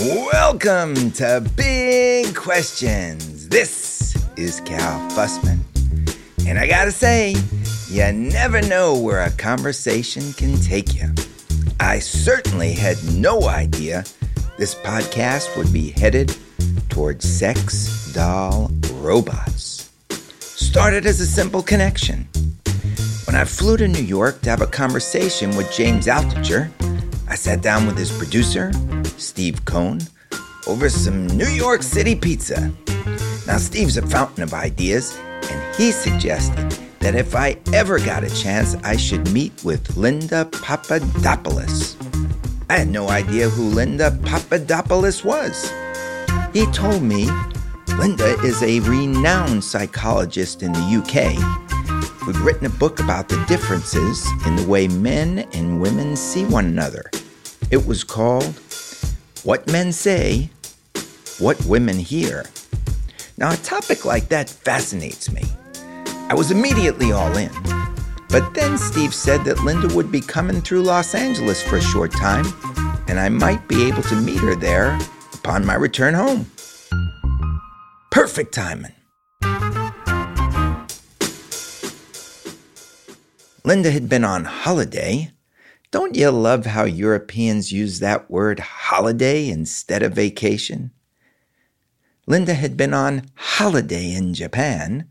Welcome to Big Questions. This is Cal Fussman. And I gotta say, you never know where a conversation can take you. I certainly had no idea this podcast would be headed towards sex doll robots. Started as a simple connection. When I flew to New York to have a conversation with James Altucher, I sat down with his producer, Steve Cohn, over some New York City pizza. Now, Steve's a fountain of ideas, and he suggested that if I ever got a chance, I should meet with Linda Papadopoulos. I had no idea who Linda Papadopoulos was. He told me Linda is a renowned psychologist in the UK who'd written a book about the differences in the way men and women see one another. It was called What Men Say, What Women Hear. Now, a topic like that fascinates me. I was immediately all in. But then Steve said that Linda would be coming through Los Angeles for a short time, and I might be able to meet her there upon my return home. Perfect timing. Linda had been on holiday. Don't you love how Europeans use that word holiday instead of vacation? Linda had been on holiday in Japan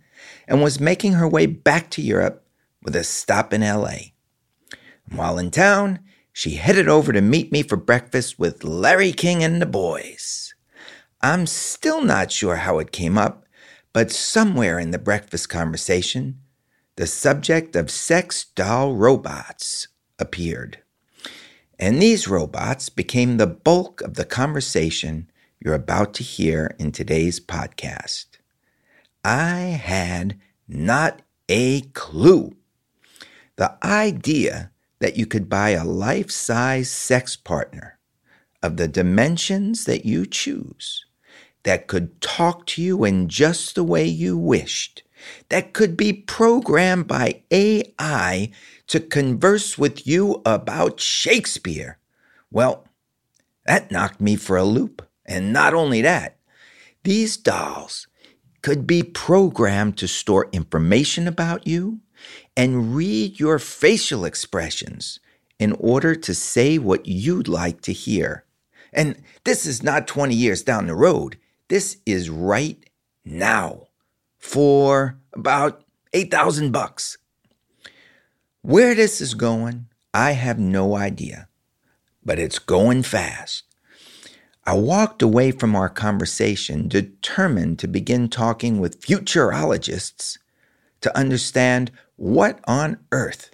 and was making her way back to Europe with a stop in LA. While in town, she headed over to meet me for breakfast with Larry King and the boys. I'm still not sure how it came up, but somewhere in the breakfast conversation, the subject of sex doll robots appeared. And these robots became the bulk of the conversation you're about to hear in today's podcast. I had not a clue. The idea that you could buy a life size sex partner of the dimensions that you choose that could talk to you in just the way you wished that could be programmed by AI to converse with you about Shakespeare. Well, that knocked me for a loop. And not only that, these dolls could be programmed to store information about you and read your facial expressions in order to say what you'd like to hear. And this is not 20 years down the road. This is right now for about 8,000 bucks. Where this is going, I have no idea, but it's going fast. I walked away from our conversation determined to begin talking with futurologists to understand what on earth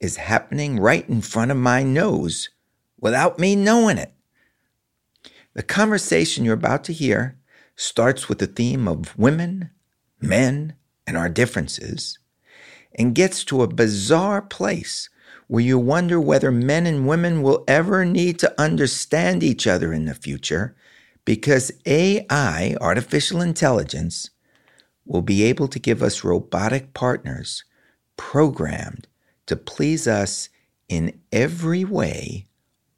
is happening right in front of my nose without me knowing it. The conversation you're about to hear starts with the theme of women, men, and our differences, and gets to a bizarre place where you wonder whether men and women will ever need to understand each other in the future because AI, artificial intelligence, will be able to give us robotic partners programmed to please us in every way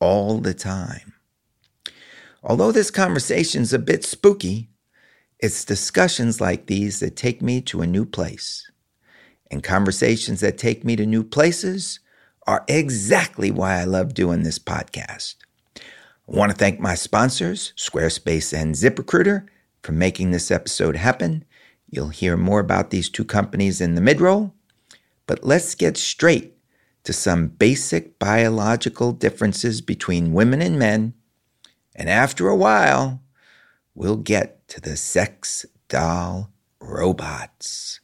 all the time. Although this conversation's a bit spooky, it's discussions like these that take me to a new place. And conversations that take me to new places are exactly why I love doing this podcast. I want to thank my sponsors, Squarespace and ZipRecruiter, for making this episode happen. You'll hear more about these two companies in the midroll. But let's get straight to some basic biological differences between women and men. And after a while, we'll get to the sex doll robots.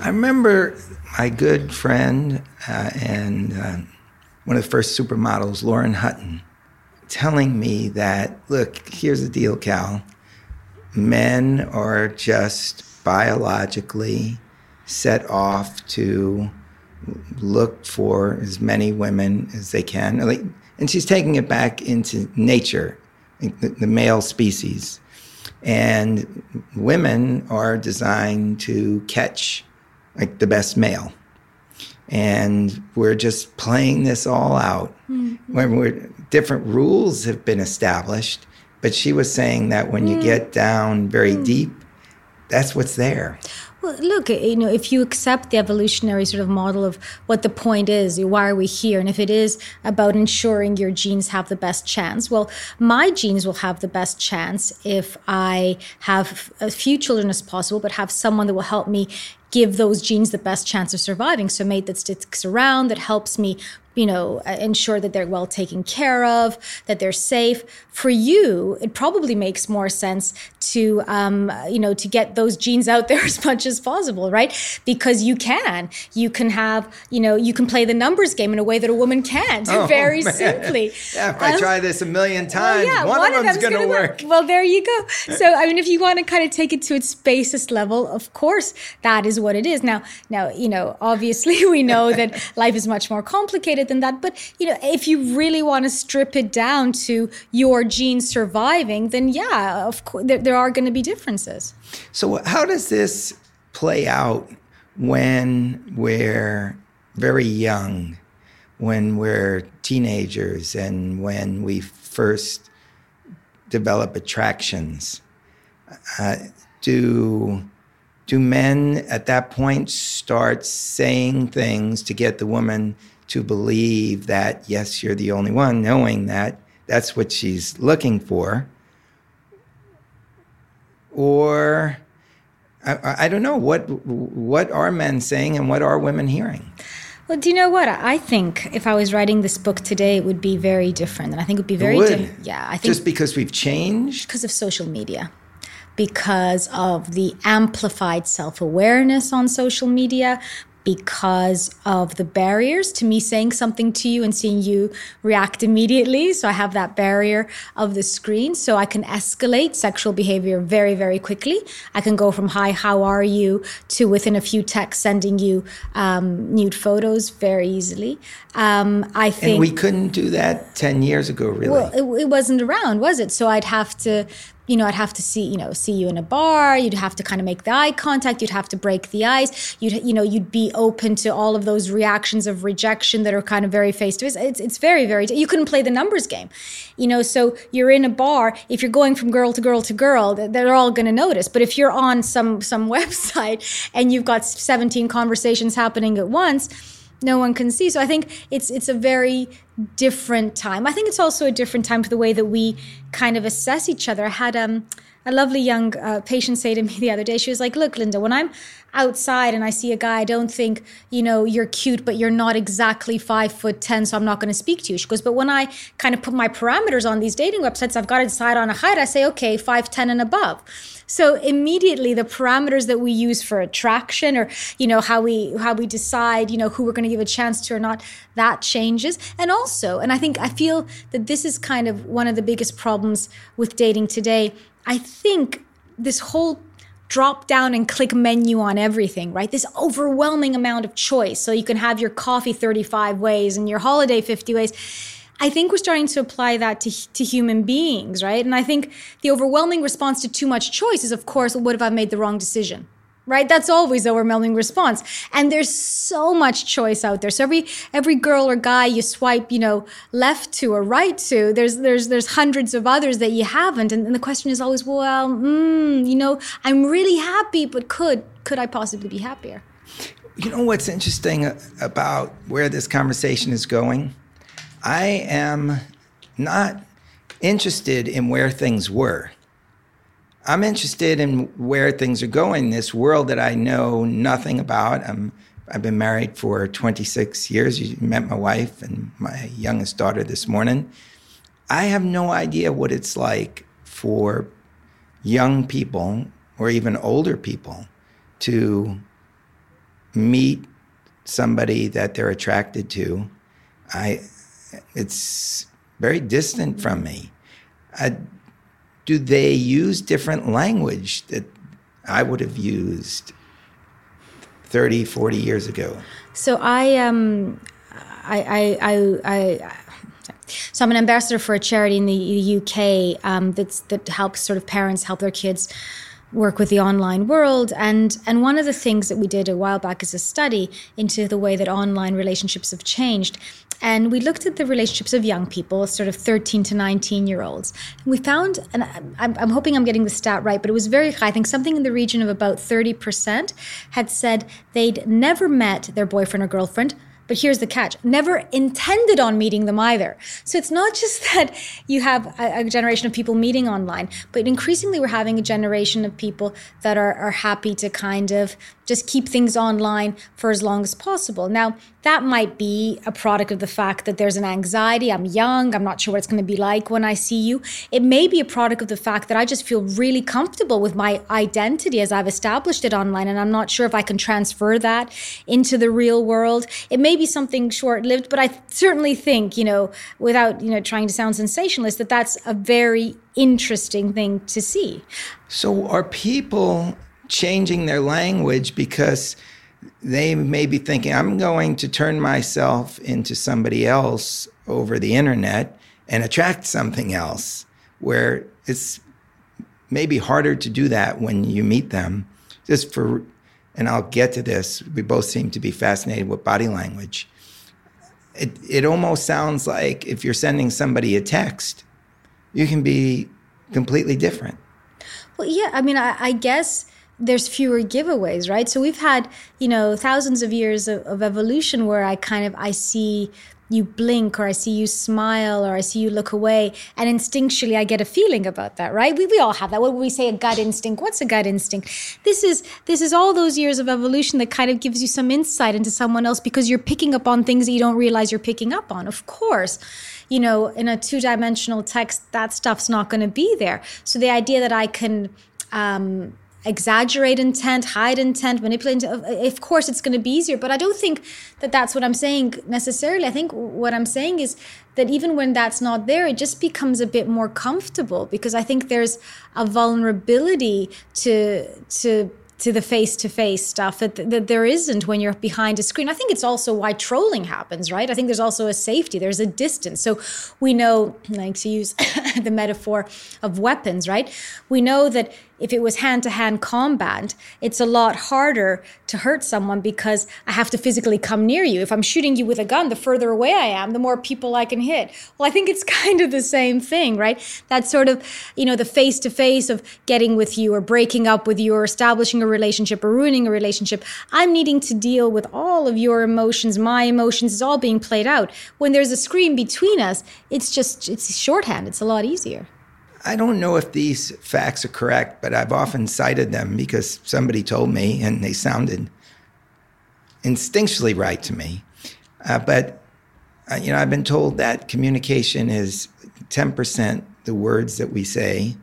I remember my good friend uh, and uh, one of the first supermodels, Lauren Hutton, telling me that, look, here's the deal, Cal. Men are just biologically set off to look for as many women as they can. And she's taking it back into nature, the, the male species. And women are designed to catch like the best male. and we're just playing this all out. Mm-hmm. When we're different rules have been established, but she was saying that when mm. you get down very mm. deep, that's what's there. Well, look, eh, you know, if you accept the evolutionary sort of model of what the point is, eh, why are we here? And if it is about ensuring your genes have the best chance, well, my genes will have the best chance if I have as few children as possible, but have someone that will help me give those genes the best chance of surviving. So, mate that sticks around, that helps me you know, ensure that they're well taken care of, that they're safe. For you, it probably makes more sense to, um, you know, to get those genes out there as much as possible, right? Because you can, you can have, you know, you can play the numbers game in a way that a woman can't, oh, very man. simply. Yeah, if I um, try this a million times, well, yeah, one, one, of them's, going to work. work. Well, there you go. So, I mean, if you want to kind of take it to its basest level, of course, that is what it is. Now, now, you know, obviously, we know that life is much more complicated than that. But you know, if you really want to strip it down to your genes surviving, then yeah, of course there, there are going to be differences. So how does this play out when we're very young, when we're teenagers, and when we first develop attractions? Uh, do do men at that point start saying things to get the woman to believe that, yes, you're the only one, knowing that that's what she's looking for. Or I, I don't know what what are men saying and what are women hearing. Well, do you know what? I think if I was writing this book today, it would be very different. And I think it would be very different. Yeah, I think just because we've changed because of social media, because of the amplified self awareness on social media, because of the barriers to me saying something to you and seeing you react immediately. So I have that barrier of the screen. So I can escalate sexual behavior very, very quickly. I can go from hi, how are you to within a few texts sending you um, nude photos very easily. Um, I think. And we couldn't do that 10 years ago, really. Well, it, it wasn't around, was it? So I'd have to you know, I'd have to see, you know, see you in a bar. You'd have to kind of make the eye contact. You'd have to break the ice. You'd, you know, you'd be open to all of those reactions of rejection that are kind of very face to face. It's, it's very, very, you couldn't play the numbers game, you know, so you're in a bar. If you're going from girl to girl to girl, they're all going to notice. But if you're on some, some website and you've got 17 conversations happening at once, no one can see. So I think it's it's a very different time. I think it's also a different time for the way that we kind of assess each other. I had um, a lovely young uh, patient say to me the other day, she was like, "Look, Linda, when I'm outside and I see a guy, I don't think, you know, you're cute, but you're not exactly five foot 10, so I'm not going to speak to you. She goes, but when I kind of put my parameters on these dating websites, I've got to decide on a height. I say, okay, 5'10 and above. So immediately the parameters that we use for attraction or, you know, how we, how we decide, you know, who we're going to give a chance to or not, that changes. And also, and I think, I feel that this is kind of one of the biggest problems with dating today. I think this whole drop down and click menu on everything, right? This overwhelming amount of choice. So you can have your coffee 35 ways and your holiday 50 ways. I think we're starting to apply that to, to human beings, right? And I think the overwhelming response to too much choice is, of course, what if I made the wrong decision? right? That's always the overwhelming response. And there's so much choice out there. So every every girl or guy you swipe you know left to or right to there's there's there's hundreds of others that you haven't. And, and the question is always well mm, you know i'm really happy but could could i possibly be happier? You know what's interesting about where this conversation is going I am not interested in where things were. I'm interested in where things are going, this world that I know nothing about. I'm, I've been married for 26 years. You met my wife and my youngest daughter this morning. I have no idea what it's like for young people or even older people to meet somebody that they're attracted to. I, it's very distant from me. Uh, do they use different language that I would have used 30, 40 years ago? So I, um, I, I, I, I so I'm an ambassador for a charity in the, UK um, that helps sort of parents help their kids work with the online world. And and one of the things that we did a while back is a study into the way that online relationships have changed and we looked at the relationships of young people sort of 13 to 19 year olds. And we found and I'm, I'm hoping i'm getting the stat right but it was very high. I think something in the region of about 30% had said they'd never met their boyfriend or girlfriend but here's the catch never intended on meeting them either. So it's not just that you have a, a, generation of people meeting online, but increasingly we're having a generation of people that are, are happy to kind of just keep things online for as long as possible. Now, that might be a product of the fact that there's an anxiety. I'm young. I'm not sure what it's going to be like when I see you. It may be a product of the fact that I just feel really comfortable with my identity as I've established it online. And I'm not sure if I can transfer that into the real world. It may be something short lived, but I certainly think, you know, without, you know, trying to sound sensationalist, that that's a very interesting thing to see. So are people changing their language because they may be thinking, I'm going to turn myself into somebody else over the internet and attract something else, where it's maybe harder to do that when you meet them. Just for, and I'll get to this, we both seem to be fascinated with body language. It, it almost sounds like if you're sending somebody a text, you can be completely different. Well, yeah, I mean, I, I guess there's fewer giveaways, right? So we've had, you know, thousands of years of, of, evolution where I kind of I see you blink or I see you smile or I see you look away and instinctually I get a feeling about that, right? We, we all have that. When we say a gut instinct, what's a gut instinct? This is this is all those years of evolution that kind of gives you some insight into someone else because you're picking up on things that you don't realize you're picking up on. Of course you know, in a two dimensional text, that stuff's not going to be there. So the idea that I can um, exaggerate intent, hide intent, manipulate intent. Of course, it's going to be easier, but I don't think that that's what I'm saying necessarily. I think what I'm saying is that even when that's not there, it just becomes a bit more comfortable because I think there's a vulnerability to to to the face to face stuff that, that there isn't when you're behind a screen. I think it's also why trolling happens, right? I think there's also a safety, there's a distance. So we know, like to use the metaphor of weapons, right? We know that if it was hand to hand combat, it's a lot harder to hurt someone because I have to physically come near you. If I'm shooting you with a gun, the further away I am, the more people I can hit. Well, I think it's kind of the same thing, right? That sort of, you know, the face to face of getting with you or breaking up with you or establishing a relationship or ruining a relationship. I'm needing to deal with all of your emotions, my emotions, is all being played out. When there's a screen between us, it's just, it's shorthand. It's a lot easier. I don't know if these facts are correct, but I've often cited them because somebody told me and they sounded instinctually right to me. Uh, but, uh, you know, I've been told that communication is 10% the words that we say,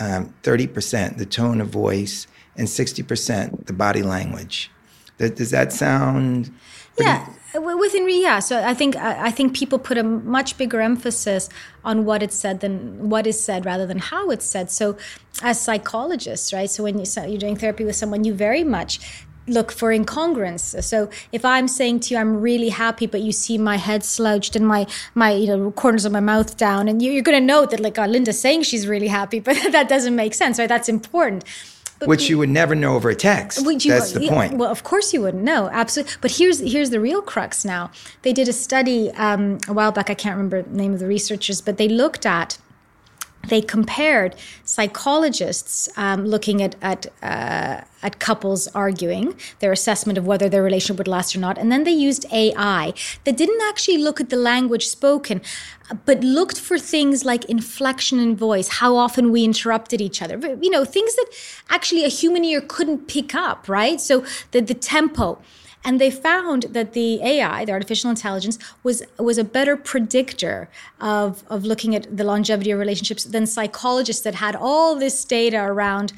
um, 30% the tone of voice, and 60% the body language. Does that sound? Yeah, within yeah so i think i think people put a much bigger emphasis on what it's said than what is said rather than how it's said so as psychologists right so when you, you're doing therapy with someone you very much look for incongruence. So if I'm saying to you, I'm really happy, but you see my head slouched and my my you know corners of my mouth down, and you, are going to know that like uh, Linda's saying she's really happy, but that doesn't make sense, right? That's important. But Which you would never know over a text. You, That's the yeah, point. Well, of course you wouldn't know. Absolutely. But here's here's the real crux now. They did a study um, a while back. I can't remember the name of the researchers, but they looked at they compared psychologists um, looking at at, uh, at couples arguing their assessment of whether their relationship would last or not, and then they used AI that didn't actually look at the language spoken, but looked for things like inflection in voice, how often we interrupted each other, you know, things that actually a human ear couldn't pick up, right? So the the tempo. And they found that the AI, the artificial intelligence, was was a better predictor of, of looking at the longevity of relationships than psychologists that had all this data around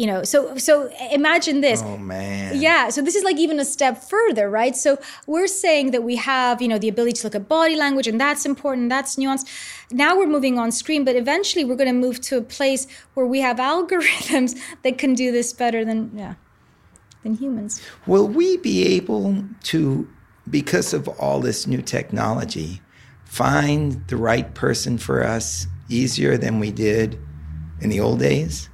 you know so so imagine this. Oh man. Yeah so this is like even a step further right? So we're saying that we have you know the ability to look at body language and that's important that's nuanced. Now we're moving on screen but eventually we're going to move to a place where we have algorithms that can do this better than yeah than humans. Will we be able to, because of all this new technology, find the right person for us easier than we did in the old days?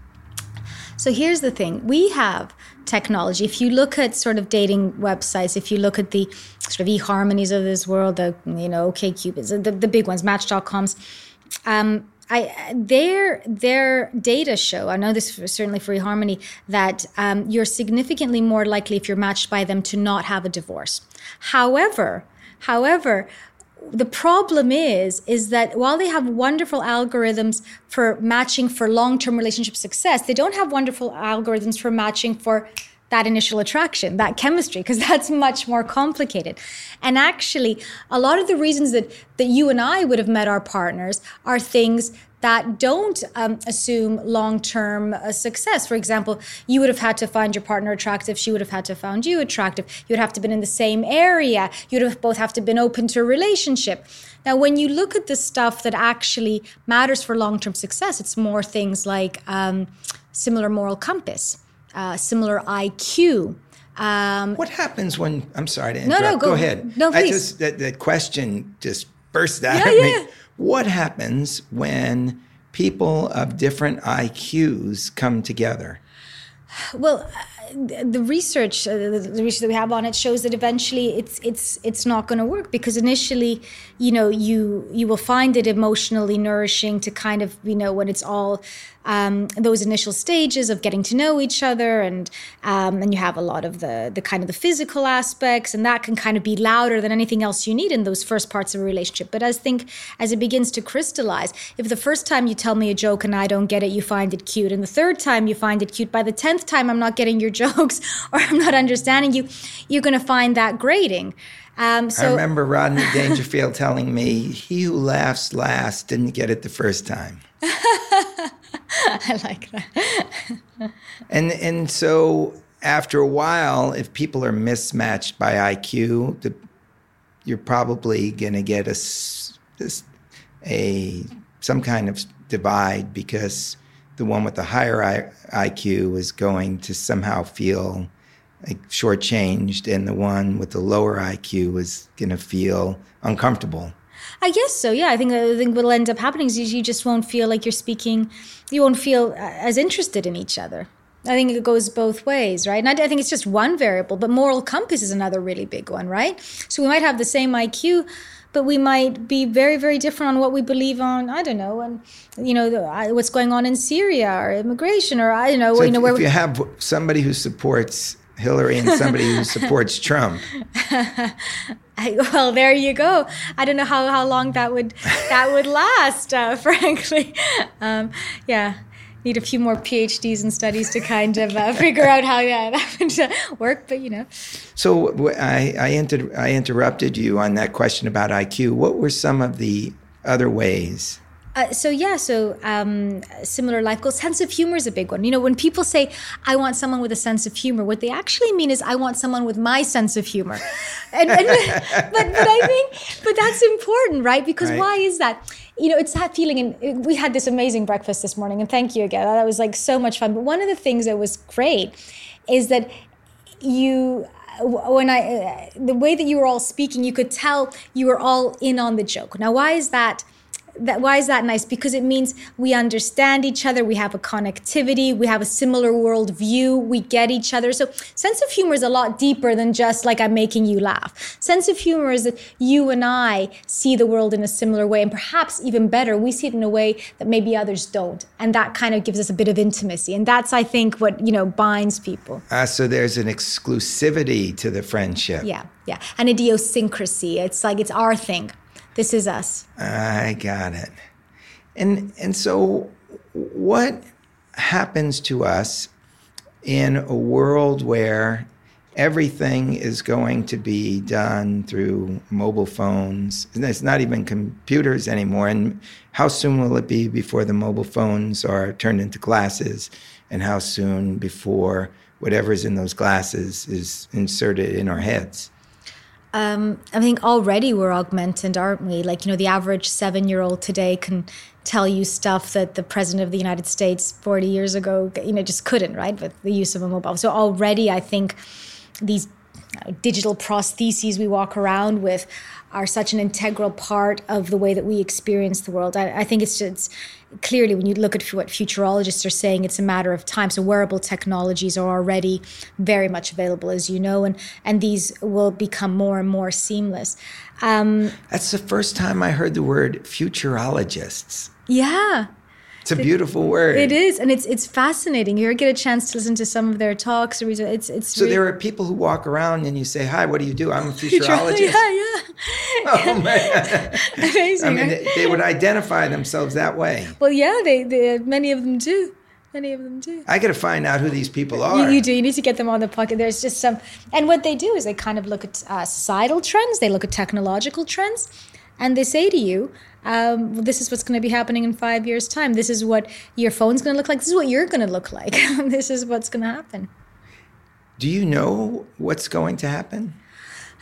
So here's the thing we have technology. If you look at sort of dating websites, if you look at the sort of eHarmonies of this world, the, you know, OkCupids, the, the big ones, Match.coms, um, I, their their data show. I know this for, certainly for eHarmony that um, you're significantly more likely if you're matched by them to not have a divorce. However, however, the problem is is that while they have wonderful algorithms for matching for long-term relationship success, they don't have wonderful algorithms for matching for that initial attraction, that chemistry, because that's much more complicated. And actually, a lot of the reasons that, that you and I would have met our partners are things that don't um, assume long-term uh, success. For example, you would have had to find your partner attractive. She would have had to found you attractive. You would have to been in the same area. You'd have both have to been open to a relationship. Now, when you look at the stuff that actually matters for long-term success, it's more things like um, similar moral compass uh, similar IQ. Um, what happens when? I'm sorry to interrupt. No, no, go, go ahead. No, please. I just that, that question just burst out yeah, of me. What happens when people of different IQs come together? Well, the research, uh, the research that we have on it shows that eventually it's it's it's not going to work because initially, you know, you you will find it emotionally nourishing to kind of you know when it's all um, those initial stages of getting to know each other and um, and you have a lot of the the kind of the physical aspects and that can kind of be louder than anything else you need in those first parts of a relationship. But as think as it begins to crystallize, if the first time you tell me a joke and I don't get it, you find it cute, and the third time you find it cute, by the tenth time I'm not getting your jokes or I'm not understanding you, you're going to find that grating. Um, so, I remember Rodney Dangerfield telling me, "He who laughs last didn't get it the first time." I like that. and and so after a while, if people are mismatched by IQ, the, you're probably going to get a, a some kind of divide because the one with the higher IQ is going to somehow feel like shortchanged, and the one with the lower IQ is going to feel uncomfortable. I guess so. Yeah, I think I think what'll end up happening is you just won't feel like you're speaking. You won't feel uh, as interested in each other. I think it goes both ways, right? And I, I think it's just one variable, but moral compass is another really big one, right? So we might have the same IQ, but we might be very, very different on what we believe on. I don't know, and you know what's going on in Syria or immigration, or I don't know. So you know, if, if you have somebody who supports Hillary and somebody who supports Trump. I, well, there you go. I don't know how, how long that would that would last. Uh, frankly, um, yeah, need a few more PhDs and studies to kind of uh, figure out how yeah, that would work. But you know. So I I, inter- I interrupted you on that question about IQ. What were some of the other ways? Uh, so yeah, so um, similar life goals. Sense of humor is a big one. You know, when people say, "I want someone with a sense of humor," what they actually mean is, "I want someone with my sense of humor." And, and but but I think, but that's important, right? Because right. why is that? You know, it's that feeling. And we had this amazing breakfast this morning, and thank you again. That was like so much fun. But one of the things that was great is that you when I uh, the way that you were all speaking, you could tell you were all in on the joke. Now, why is that? That why is that nice? Because it means we understand each other we have a connectivity we have a similar world view we get each other. So sense of humor is a lot deeper than just like i'm making you laugh. Sense of humor is that you and i see the world in a similar way and perhaps even better we see it in a way that maybe others don't. And that kind of gives us a bit of intimacy. And that's i think what you know binds people. Uh, so there's an exclusivity to the friendship. Yeah yeah. An idiosyncrasy. It's like it's our thing this is us. I got it. And and so what happens to us in a world where everything is going to be done through mobile phones. It's not even computers anymore. And how soon will it be before the mobile phones are turned into glasses? And how soon before whatever's in those glasses is inserted in our heads? Um, I think already we're augmented, aren't we? Like, you know, the average seven year old today can tell you stuff that the president of the United States 40 years ago, you know, just couldn't, right? With the use of a mobile. So already I think these uh, digital prostheses we walk around with are such an integral part of the way that we experience the world. I, I think it's, it's clearly, when you look at what futurologists are saying, it's a matter of time. So wearable technologies are already very much available, as you know, and and these will become more and more seamless. Um, That's the first time I heard the word futurologists. yeah. It's a beautiful word. It is, and it's it's fascinating. You get a chance to listen to some of their talks, or it's it's So there are people who walk around and you say, "Hi, what do you do?" I'm a futurologist. yeah, yeah, Oh man! amazing. I mean, right? they, they would identify themselves that way. well, yeah, they, they many of them do. Many of them do. I got to find out who these people are. You, you do. You need to get them on the pocket. There's just some, and what they do is they kind of look at uh, societal trends. They look at technological trends, and they say to you, um, well, "This is what's going to be happening in five years' time. This is what your phone's going to look like. This is what you're going to look like. this is what's going to happen." Do you know what's going to happen?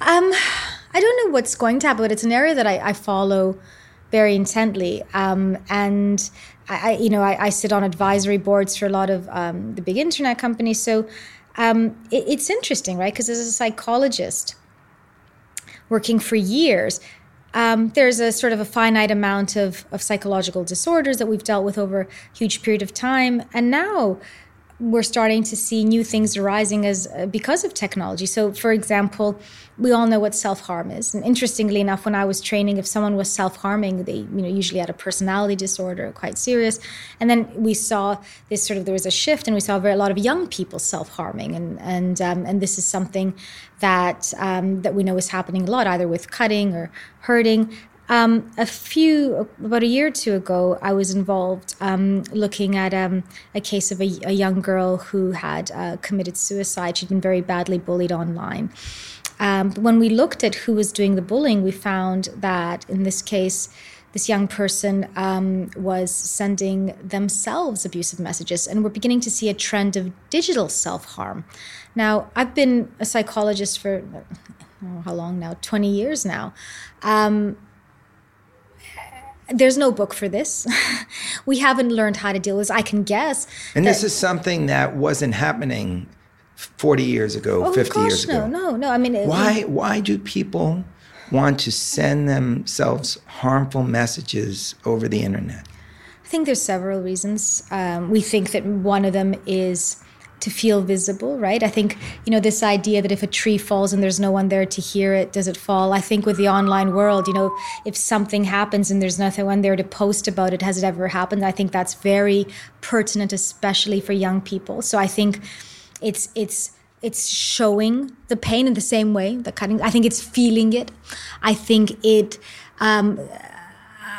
Um, I don't know what's going to happen, but it's an area that I, I follow very intently. Um, and I, I, you know, I, I sit on advisory boards for a lot of um, the big internet companies. So um, it, it's interesting, right? Because as a psychologist working for years, um, there's a sort of a finite amount of, of psychological disorders that we've dealt with over a huge period of time. And now we're starting to see new things arising as uh, because of technology. So, for example, we all know what self harm is, and interestingly enough, when I was training, if someone was self harming, they you know usually had a personality disorder, quite serious, and then we saw this sort of there was a shift, and we saw very, a lot of young people self harming, and and um, and this is something that um, that we know is happening a lot, either with cutting or hurting. Um, a few, about a year or two ago, I was involved um, looking at um, a case of a, a, young girl who had uh, committed suicide. She'd been very badly bullied online. Um, when we looked at who was doing the bullying, we found that in this case, this young person um, was sending themselves abusive messages, and we're beginning to see a trend of digital self harm. Now, I've been a psychologist for oh, how long now? 20 years now. Um, there's no book for this. we haven't learned how to deal with this. I can guess. And this is something that wasn't happening 40 years ago, oh, 50 gosh, years ago. No, no, no. I mean, it, why why do people want to send themselves harmful messages over the internet? I think there's several reasons. Um, we think that one of them is to feel visible, right? I think, you know, this idea that if a tree falls and there's no one there to hear it, does it fall? I think with the online world, you know, if something happens and there's nothing one there to post about it, has it ever happened? I think that's very pertinent, especially for young people. So I think it's it's it's showing the pain in the same way, the cutting. I think it's feeling it. I think it um,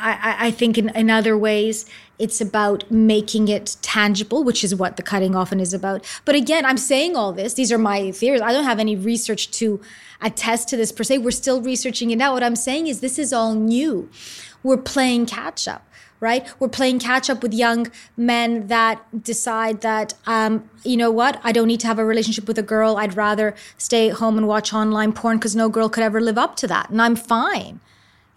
I, I, think in, in other ways it's about making it tangible, which is what the cutting often is about. But again, I'm saying all this, these are my theories. I don't have any research to attest to this per se. We're still researching it now. What I'm saying is this is all new. We're playing catch up. Right, we're playing catch up with young men that decide that, um, you know what, I don't need to have a relationship with a girl. I'd rather stay at home and watch online porn because no girl could ever live up to that, and I'm fine.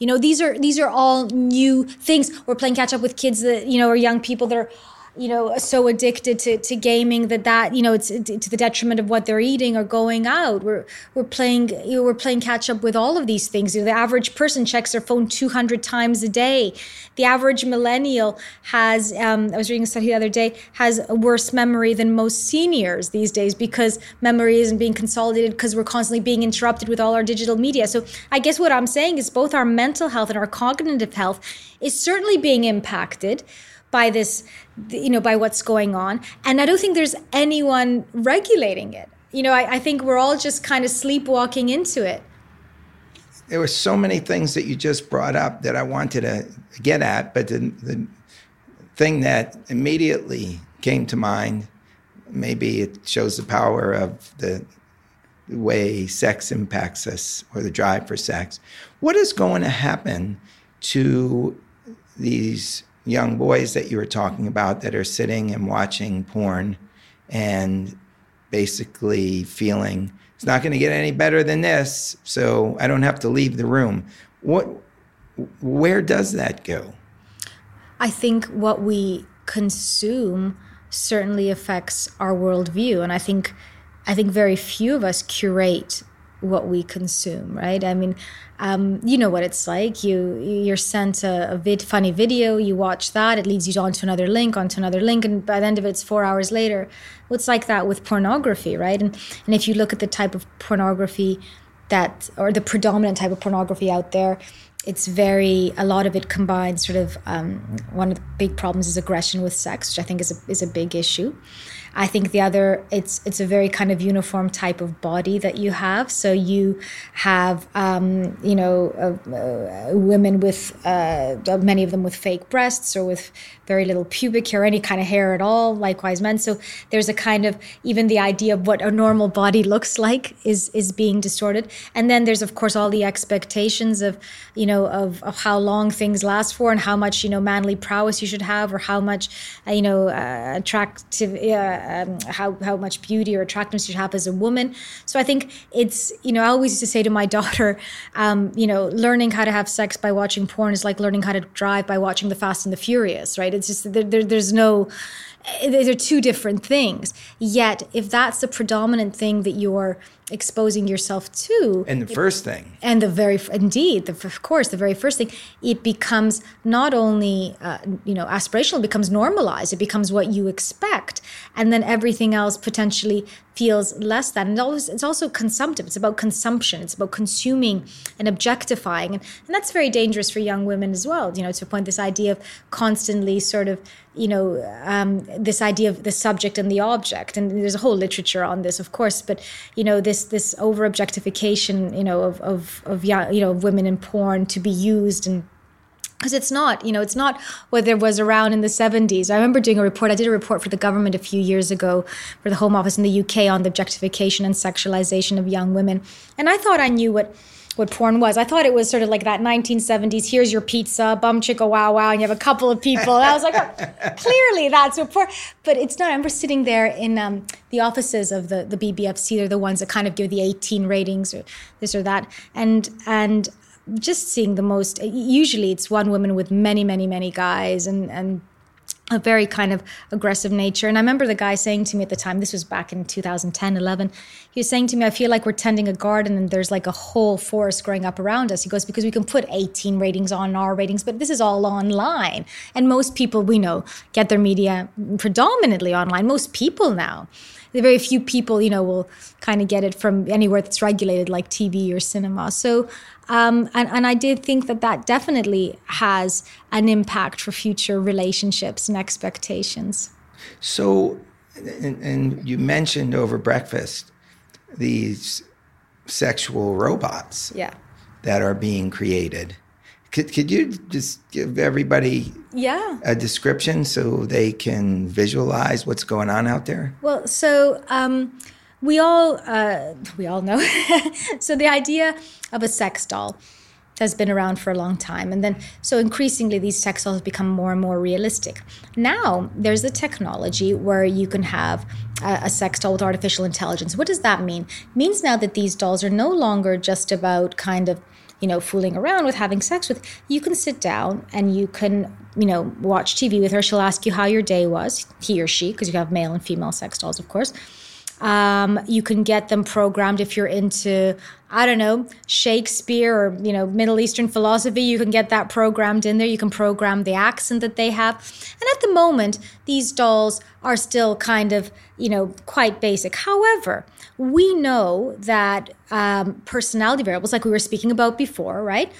You know, these are these are all new things. We're playing catch up with kids that you know are young people that are, you know, so addicted to, to gaming that that you know it's to the detriment of what they're eating or going out. We're we're playing you know, we're playing catch up with all of these things. You know, the average person checks their phone two hundred times a day. The average millennial has um, I was reading a study the other day has a worse memory than most seniors these days because memory isn't being consolidated because we're constantly being interrupted with all our digital media. So I guess what I'm saying is both our mental health and our cognitive health is certainly being impacted by this, you know, by what's going on. And I don't think there's anyone regulating it. You know, I, I think we're all just kind of sleepwalking into it. There were so many things that you just brought up that I wanted to get at, but the, the thing that immediately came to mind, maybe it shows the power of the way sex impacts us or the drive for sex. What is going to happen to these young boys that you were talking about that are sitting and watching porn and basically feeling it's not going to get any better than this, so I don't have to leave the room. What where does that go? I think what we consume certainly affects our worldview, and I think I think very few of us curate what we consume, right? I mean, um, you know what it's like. You you're sent a, a vid, funny video, you watch that, it leads you on to another link, onto another link, and by the end of it, it's four hours later. Well, it's like that with pornography, right? And and if you look at the type of pornography that, or the predominant type of pornography out there, it's very a lot of it combines sort of um, one of the big problems is aggression with sex, which I think is a, is a big issue. I think the other it's it's a very kind of uniform type of body that you have. So you have um, you know uh, uh, women with uh, many of them with fake breasts or with very little pubic hair, any kind of hair at all. Likewise, men. So there's a kind of even the idea of what a normal body looks like is is being distorted. And then there's of course all the expectations of you know of, of how long things last for and how much you know manly prowess you should have or how much uh, you know uh, attractive um, how how much beauty or attractiveness you should have as a woman. So I think it's you know I always used to say to my daughter, um, you know, learning how to have sex by watching porn is like learning how to drive by watching The Fast and the Furious, right? It's just there, there, there's no eh, they're two different things. Yet, if that's the predominant thing that you're exposing yourself to, and the first thing, and the very indeed, the, of course, the very first thing, it becomes not only uh, you know aspirational, it becomes normalized. It becomes what you expect, and then everything else potentially feels less than. And always, it's also consumptive. It's about consumption. It's about consuming and objectifying, and, and that's very dangerous for young women as well. You know, to point, this idea of constantly sort of you know um, this idea of the subject and the object and there's a whole literature on this of course but you know this this over objectification you know of of of you know of women in porn to be used and because it's not you know it's not what there was around in the 70s i remember doing a report i did a report for the government a few years ago for the home office in the uk on the objectification and sexualization of young women. And i thought i knew what what porn was. I thought it was sort of like that 1970s. Here's your pizza, bum chicka wow wow, and you have a couple of people. And I was like, oh, clearly that's what porn. But it's not. I remember sitting there in um, the offices of the the BBFC. They're the ones that kind of give the 18 ratings or this or that, and and just seeing the most. Usually, it's one woman with many, many, many guys, and and a very kind of aggressive nature. And I remember the guy saying to me at the time, this was back in 2010, 11, he was saying to me, I feel like we're tending a garden and there's like a whole forest growing up around us. He goes, because we can put 18 ratings on our ratings, but this is all online. And most people we know get their media predominantly online. Most people now. The very few people, you know, will kind of get it from anywhere that's regulated like TV or cinema. So um, and, and I did think that that definitely has an impact for future relationships and expectations. So, and, and you mentioned over breakfast these sexual robots yeah. that are being created. Could, could you just give everybody yeah. a description so they can visualize what's going on out there? Well, so um, we all uh, we all know. so the idea of a sex doll has been around for a long time, and then so increasingly these sex dolls become more and more realistic. Now there's a technology where you can have a, a sex doll with artificial intelligence. What does that mean? It means now that these dolls are no longer just about kind of you know, fooling around with having sex with, you can sit down and you can, you know, watch TV with her. She'll ask you how your day was, he or she, because you have male and female sex dolls, of course. Um, you can get them programmed if you're into, I don't know, Shakespeare or, you know, Middle Eastern philosophy. You can get that programmed in there. You can program the accent that they have. And at the moment, these dolls are still kind of, you know, quite basic. However, we know that um, personality variables, like we were speaking about before, right?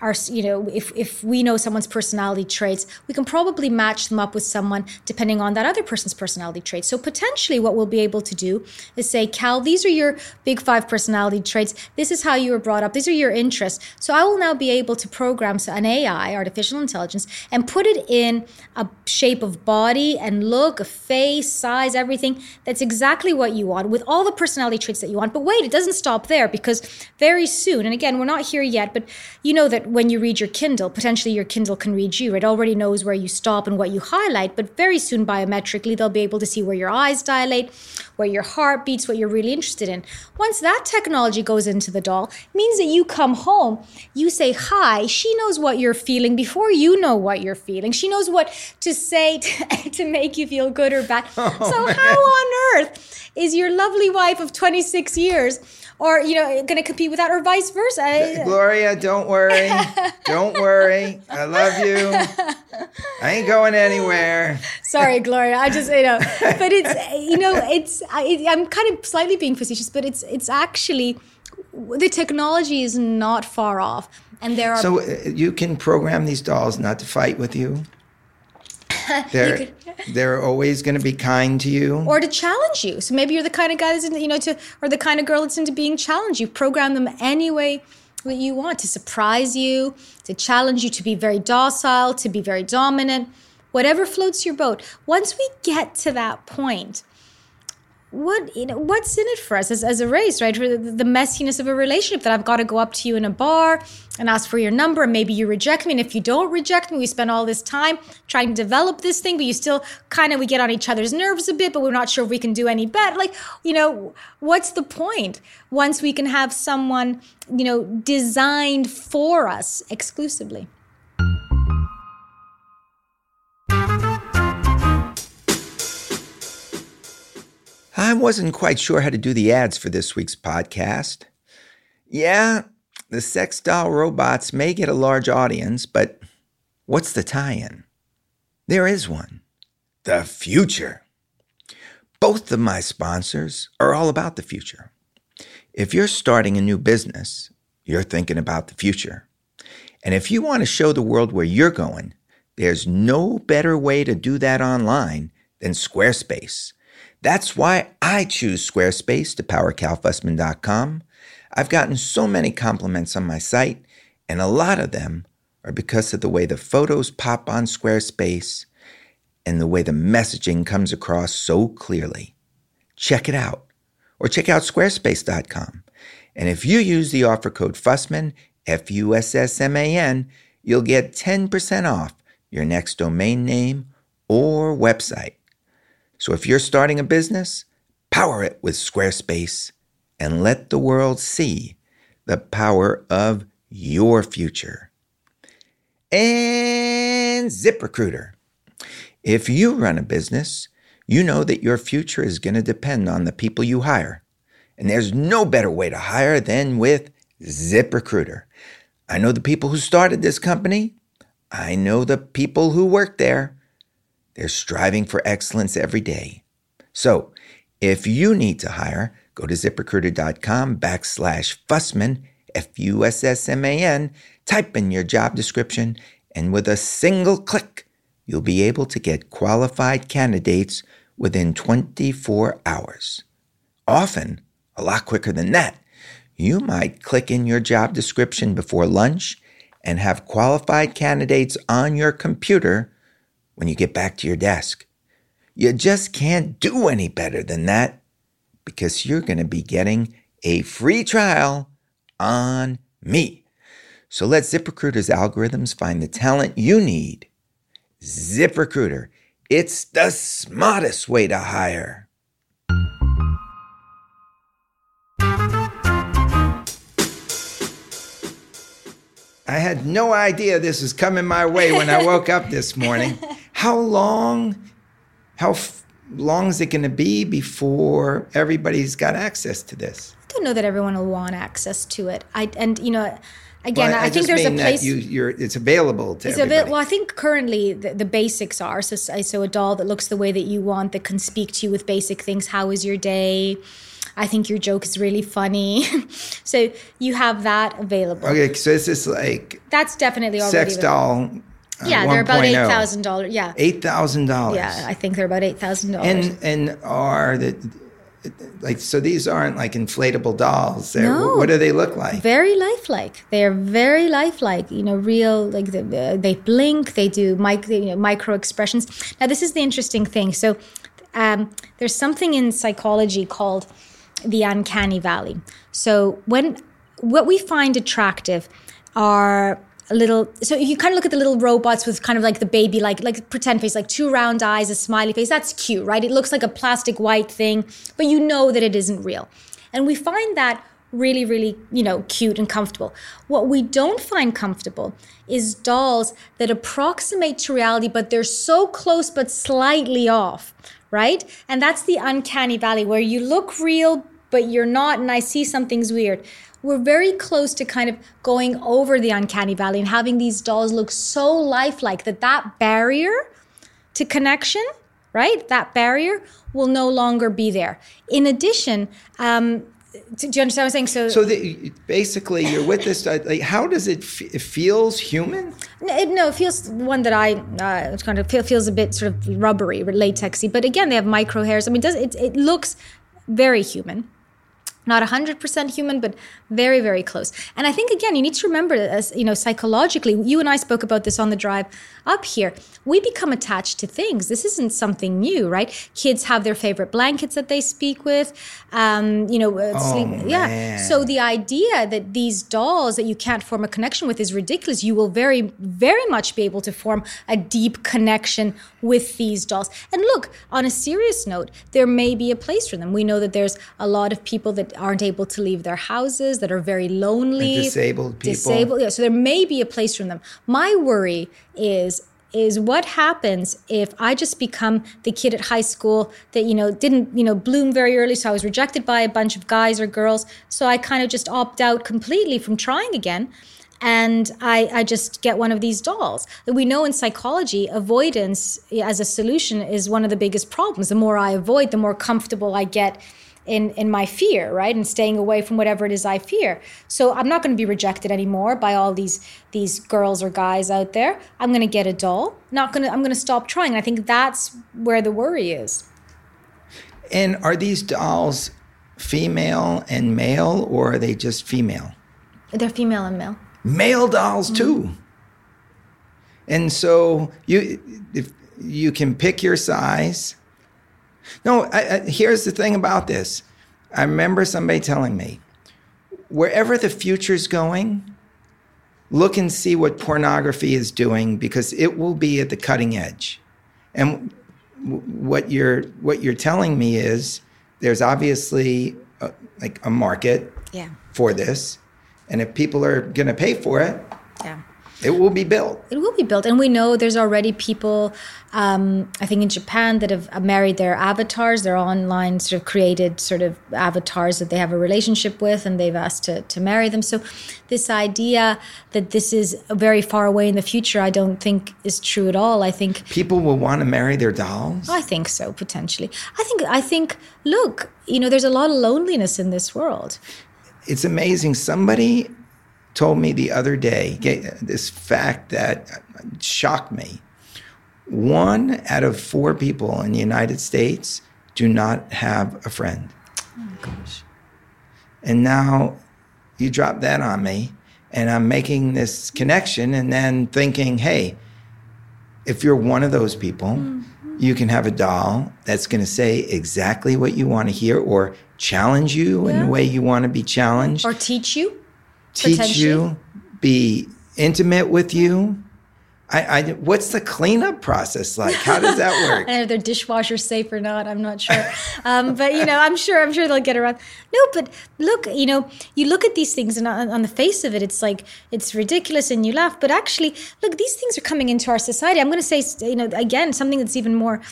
Our you know if, if we know someone's personality traits we can probably match them up with someone depending on that other person's personality traits so potentially what we'll be able to do is say cal these are your big five personality traits. This is how you were brought up. These are your interests. So i will now be able to program an ai artificial intelligence and put it in a shape of body and look a face size everything that's exactly what you want with all the personality traits that you want. But wait it doesn't stop there because very soon and again we're not here yet but you know that when you read your Kindle, potentially your Kindle can read you. It already knows where you stop and what you highlight, but very soon biometrically, they'll be able to see where your eyes dilate, where your heart beats, what you're really interested in. Once that technology goes into the doll, it means that you come home, you say hi, she knows what you're feeling before you know what you're feeling. She knows what to say to, to make you feel good or bad. Oh, so, man. how on earth is your lovely wife of 26 years? or you know going to compete with that or vice versa gloria don't worry don't worry i love you i ain't going anywhere sorry gloria i just you know but it's you know it's I, i'm kind of slightly being facetious but it's it's actually the technology is not far off and there are so uh, you can program these dolls not to fight with you they're could, they're always going to be kind to you, or to challenge you. So maybe you're the kind of guy that's into, you know to or the kind of girl that's into being challenged. You program them any way that you want to surprise you, to challenge you, to be very docile, to be very dominant, whatever floats your boat. Once we get to that point, what you know what's in it for us as, as a race right? The, the, messiness of a relationship that i've got to go up to you in a bar and ask for your number and maybe you reject me. And if you don't reject me we spend all this time trying to develop this thing but you still kind of we get on each other's nerves a bit but we're not sure if we can do any better like you know what's the point? Once we can have someone you know designed for us exclusively I wasn't quite sure how to do the ads for this week's podcast. Yeah, the sex doll robots may get a large audience, but what's the tie in? There is one the future. Both of my sponsors are all about the future. If you're starting a new business, you're thinking about the future. And if you want to show the world where you're going, there's no better way to do that online than Squarespace. That's why I choose Squarespace to power calfussman.com. I've gotten so many compliments on my site, and a lot of them are because of the way the photos pop on Squarespace and the way the messaging comes across so clearly. Check it out, or check out squarespace.com. And if you use the offer code Fussman, F U S S M A N, you'll get 10% off your next domain name or website. So if you're starting a business, power it with Squarespace and let the world see the power of your future. And ZipRecruiter. If you run a business, you know that your future is going to depend on the people you hire. And there's no better way to hire than with ZipRecruiter. I know the people who started this company. I know the people who work there. They're striving for excellence every day. So, if you need to hire, go to ziprecruiter.com backslash Fussman, F U S S M A N, type in your job description, and with a single click, you'll be able to get qualified candidates within 24 hours. Often, a lot quicker than that. You might click in your job description before lunch and have qualified candidates on your computer when you get back to your desk. You just can't do any better than that because you're going to be getting a free trial on me. So let ZipRecruiter's algorithms find the talent you need. ZipRecruiter, it's the smartest way to hire. I had no idea this was coming my way when I woke up this morning. How long, how f- long is it going to be before everybody's got access to this? I don't know that everyone will want access to it. I and you know. Again, well, I, I, think there's a place. You, it's available to it's everybody. well, I think currently the, the, basics are so. So a doll that looks the way that you want, that can speak to you with basic things. How is your day? I think your joke is really funny. so you have that available. Okay, so this is like that's definitely already sex doll yeah, they're about eight thousand dollars. Yeah, eight thousand dollars. Yeah, I think they're about eight thousand dollars. And and are the like so these aren't like inflatable dolls. They're, no. what do they look like? Very lifelike. They are very lifelike. You know, real like they, they blink. They do mic, you know, micro expressions. Now this is the interesting thing. So um, there's something in psychology called the uncanny valley. So when what we find attractive are a little so if you kind of look at the little robots with kind of like the baby like like pretend face like two round eyes a smiley face that's cute right? It looks like a plastic white thing but you know that it isn't real. And we find that really really you know cute and comfortable. What we don't find comfortable is dolls that approximate to reality but they're so close but slightly off right? And that's the uncanny valley where you look real but you're not and i see something's weird we're very close to kind of going over the uncanny valley and having these dolls look so lifelike that that barrier to connection right that barrier will no longer be there in addition um, do you understand what I'm saying? So, so the, basically, you're with this. uh, Like, how does it? F- it feels human. no, it, no, it feels one that I uh, kind of feel, feels a bit sort of rubbery, latexy. But again, they have micro hairs. I mean, does it? It looks very human. Not 100% human, but very, very close. And I think, again, you need to remember, as you know, psychologically, you and I spoke about this on the drive up here. We become attached to things. This isn't something new, right? Kids have their favorite blankets that they speak with. Um, you know, uh, Oh, sleep. Yeah. So the idea that these dolls that you can't form a connection with is ridiculous. You will very, very much be able to form a deep connection with these dolls. And look, on a serious note, there may be a place for them. We know that there's a lot of people that aren't able to leave their houses, that are very lonely, Like disabled people. Disabled, yeah. So there may be a place for them. My worry is is what happens if I just become the kid at high school that you know didn't you know bloom very early, so I was rejected by a bunch of guys or girls, so I kind of just opt out completely from trying again. And I, I just get one of these dolls. We know in psychology, avoidance as a solution is one of the biggest problems. The more I avoid, the more comfortable I get in in my fear right? And staying away from whatever it is i fear. So i'm not going to be rejected anymore by all these these girls or guys out there. I'm going to get a doll not going to i'm going to stop trying. And i think that's where the worry is. And are these dolls female and male, or are they just female? they're female and male. Male dolls too. Mm-hmm. And so you if you can pick your size. No, I, I, here's the thing about this. I remember somebody telling me, wherever the future's going, look and see what pornography is doing because it will be at the cutting edge. And w- what you're what you're telling me is there's obviously a, like a market yeah for this, and if people are going to pay for it, yeah it will be built. It will be built, and we know there's already people. Um, I think in Japan that have married their avatars, their online sort of created sort of avatars that they have a relationship with, and they've asked to to marry them. So, this idea that this is very far away in the future, I don't think is true at all. I think People will want to marry their dolls. I think so potentially. I think I think look, you know, there's a lot of loneliness in this world. It's amazing. Somebody told me the other day this fact that shocked me. One out of four people in the United States do not have a friend. Oh gosh. And now you drop that on me, and I'm making this connection and then thinking, hey, if you're one of those people, mm-hmm. you can have a doll that's going to say exactly what you want to hear or challenge you in the way you want to be challenged, Or teach you. Teach you, be intimate with you. I, I, what's the cleanup process like? How does that I work? don't know if their dishwasher's safe or not. I'm not sure. Um, but you know, I'm sure. I'm sure they'll get around. No, but look, you know, you look at these things, and on, on the face of it, it's like it's ridiculous, and you laugh. But actually, look, these things are coming into our society. I'm going to say, you know, again, something that's even more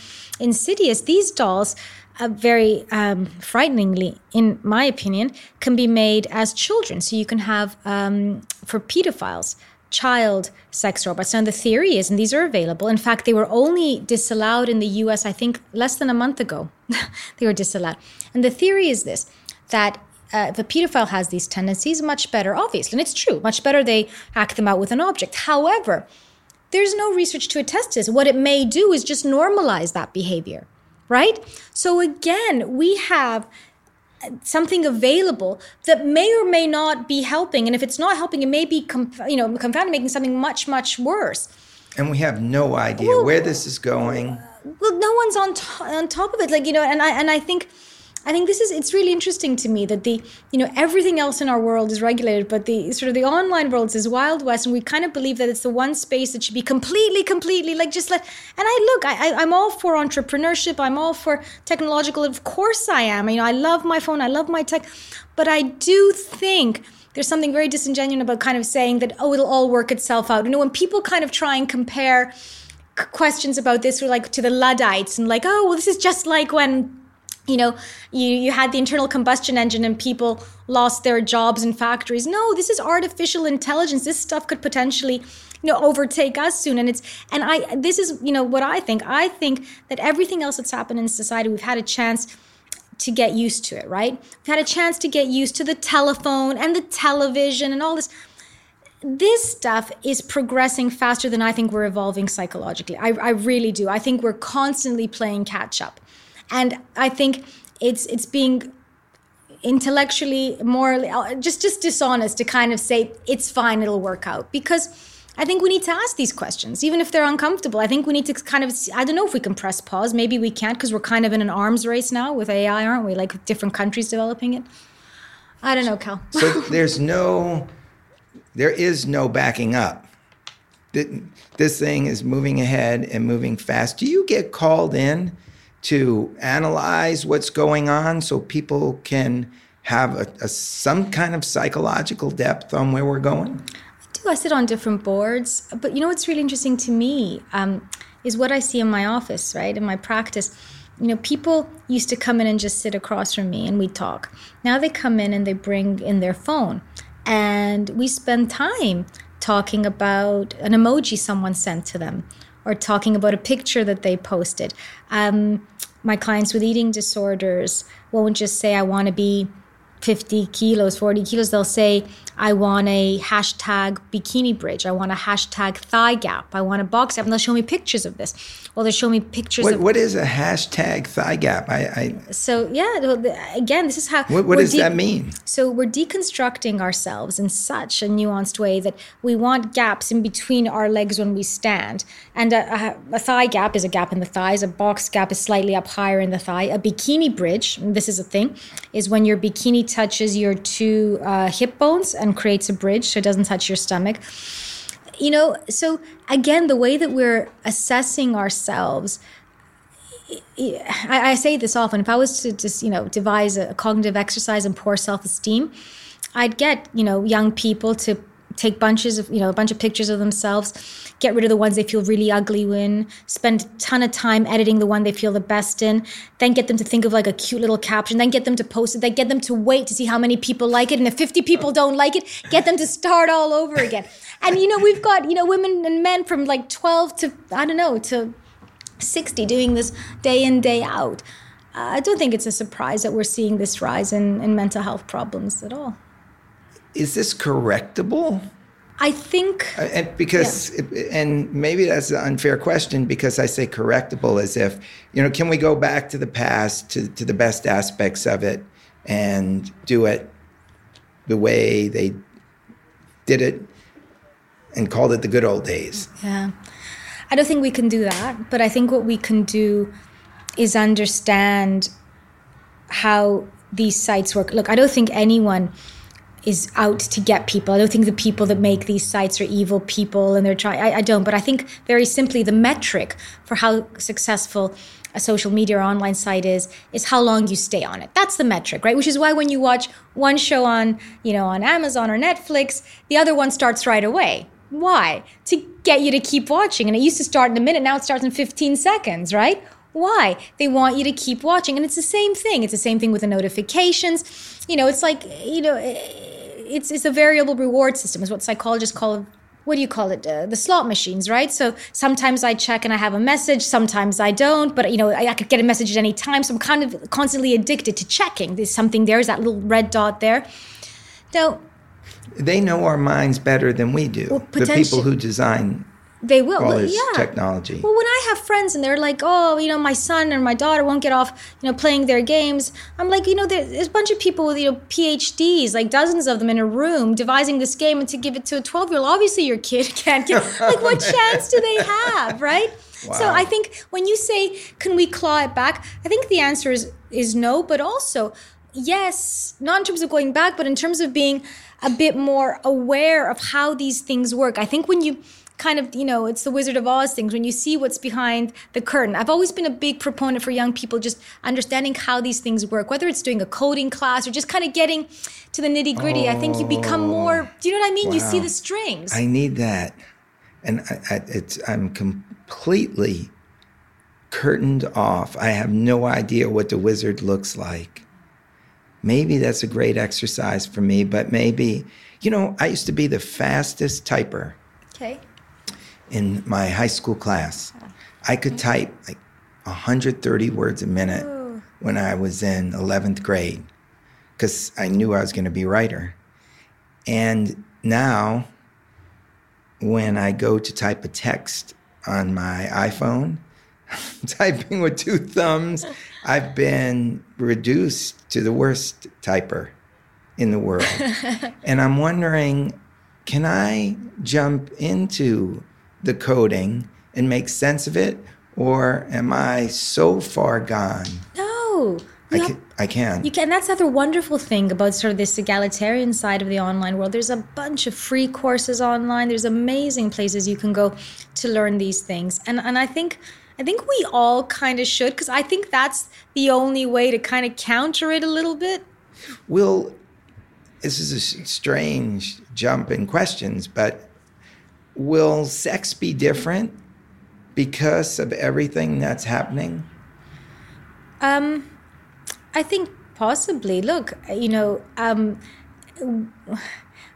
insidious. These dolls. Uh, very um, frighteningly, in my opinion, can be made as children. So you can have um, for pedophiles child sex robots. Now, the theory is, and these are available, in fact, they were only disallowed in the US, I think, less than a month ago. they were disallowed. And the theory is this that uh, a pedophile has these tendencies, much better, obviously, and it's true, much better they act them out with an object. However, there's no research to attest this. What it may do is just normalize that behavior, right? So again, we have something available that may or may not be helping, and if it's not helping, it may be conf- you know confounding, making something much much worse. And we have no idea where this is going. Well, no one's on to- on top of it, like you know, and I and I think. I think this is it's really interesting to me that the you know everything else in our world is regulated, but the sort of the online world is wild west, and we kind of believe that it's the one space that should be completely, completely like just let. And I look, I, I I'm all for entrepreneurship. I'm all for technological. Of course, I am. You know, I love my phone. I love my tech, but I do think there's something very disingenuous about kind of saying that oh it'll all work itself out you know when people kind of try and compare questions about this were like to the luddites and like oh well this is just like when you know you, you had the internal combustion engine and people lost their jobs in factories no this is artificial intelligence this stuff could potentially you know overtake us soon and it's and i this is you know what i think i think that everything else that's happened in society we've had a chance to get used to it right we've had a chance to get used to the telephone and the television and all this this stuff is progressing faster than I think we're evolving psychologically. I, I really do. I think we're constantly playing catch up. And I think it's it's being intellectually morally uh, just just dishonest to kind of say it's fine it'll work out because I think we need to ask these questions, even if they're uncomfortable. I think we need to kind of, I don't know if we can press pause. Maybe we can't because we're kind of in an arms race now with AI, aren't we? Like different countries developing it. I don't know, Cal. so there's no, there is no backing up. This thing is moving ahead and moving fast. Do you get called in to analyze what's going on so people can have a, a, some kind of psychological depth on where we're going? I do. I sit on different boards, but you know what's really interesting to me um, is what I see in my office, right, in my practice. You know, people used to come in and just sit across from me and we talk. Now they come in and they bring in their phone, and we spend time talking about an emoji someone sent to them or talking about a picture that they posted. Um, my clients with eating disorders won't just say, I want to be 50 kilos, 40 kilos. They'll say, I want a hashtag bikini bridge. I want a hashtag thigh gap. I want a box gap. And they'll show me pictures of this. Well, they'll show me pictures what, of. What is a hashtag thigh gap? I, I So, yeah, again, this is how. What, what does de- that mean? So, we're deconstructing ourselves in such a nuanced way that we want gaps in between our legs when we stand. And a, a, a thigh gap is a gap in the thighs. A box gap is slightly up higher in the thigh. A bikini bridge, this is a thing, is when your bikini touches your two uh, hip bones and creates a bridge so it doesn't touch your stomach. You know, so again, the way that we're assessing ourselves. I, I say this often. If I was to just, you know, devise a cognitive exercise and poor self-esteem, I'd get, you know, young people to take bunches of you know a bunch of pictures of themselves get rid of the ones they feel really ugly in spend a ton of time editing the one they feel the best in then get them to think of like a cute little caption then get them to post it then get them to wait to see how many people like it and if 50 people don't like it get them to start all over again. And you know we've got you know women and men from like 12 to i don't know to 60 doing this day in day out. Uh, i don't think it's a surprise that we're seeing this rise in, in mental health problems at all is this correctable? I think, uh, and because, yeah. and maybe that's an unfair question because I say correctable as if, you know, can we go back to the past to, to the best aspects of it and do it the way they did it and called it the good old days? Yeah. I don't think we can do that, but I think what we can do is understand how these sites work. Look, I don't think anyone is out to get people. I don't think the people that make these sites are evil people and they're trying. I, don't, but I think very simply the metric for how successful a social media or online site is is how long you stay on it. That's the metric, right? Which is why when you watch one show on you know on Amazon or Netflix, the other one starts right away. Why? To get you to keep watching. And it used to start in a minute, now it starts in 15 seconds, right? Why? They want you to keep watching. And it's the same thing. It's the same thing with the notifications. You know, it's like, you know, it's it's a variable reward system is what psychologists call what do you call it? Uh, the slot machines right? So sometimes i check and i have a message sometimes i don't but you know I, I, could get a message at any time. So i'm kind of constantly addicted to checking. There's something there's that little red dot there. Now they know our minds better than we do well, the people who design they will. All this yeah. technology. Well, when I have friends and they're like, "Oh, you know, my son or my daughter won't get off, you know, playing their games," I'm like, you know, there's a bunch of people with you know PhDs, like dozens of them in a room, devising this game, and to give it to a 12 year old, obviously your kid can't get. Like, what chance do they have, right? So I think when you say, can we claw it back? I think the answer is, is no, but also, yes, not in terms of going back, but in terms of being a bit more aware of how these things work. I think when you kind of, you know, it's the Wizard of Oz things, when you see what's behind the curtain. I've always been a big proponent for young people just understanding how these things work, whether it's doing a coding class or just kind of getting to the nitty gritty. I think you become more, do you know what I mean? You see the strings. I need that, and I, I, it's I'm completely curtained off. I have no idea what the wizard looks like. Maybe that's a great exercise for me, but maybe you know I used to be the fastest typer okay. In my high school class. I could mm-hmm. type like 130 words a minute when I was in 11th grade because I knew I was going to be a writer. And now, when I go to type a text on my iPhone, typing with two thumbs, I've been reduced to the worst typer in the world. and I'm wondering can I jump into the coding and make sense of it? Or am I so far gone? No. I, have- can, I can. You can. That's another wonderful thing about sort of this egalitarian side of the online world. There's a bunch of free courses online. There's amazing places you can go to learn these things, and and I think I think we all kind of should because I think that's the only way to kind of counter it a little bit. Will this is a strange jump in questions, but will sex be different because of everything that's happening? Um, I think possibly. Look, you know, um,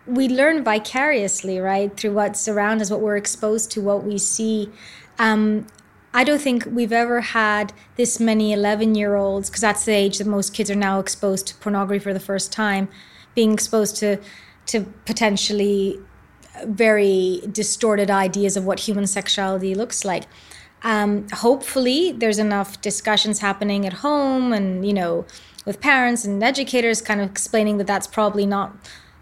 we learn vicariously, right, through what's around us, what we're exposed to, what we see. Um, I don't think we've ever had this many 11 year olds, because that's the age that most kids are now exposed to pornography for the first time, being exposed to, to potentially very distorted ideas of what human sexuality looks like. Um, hopefully, there's enough discussions happening at home and, you know, with parents and educators kind of explaining that that's probably not,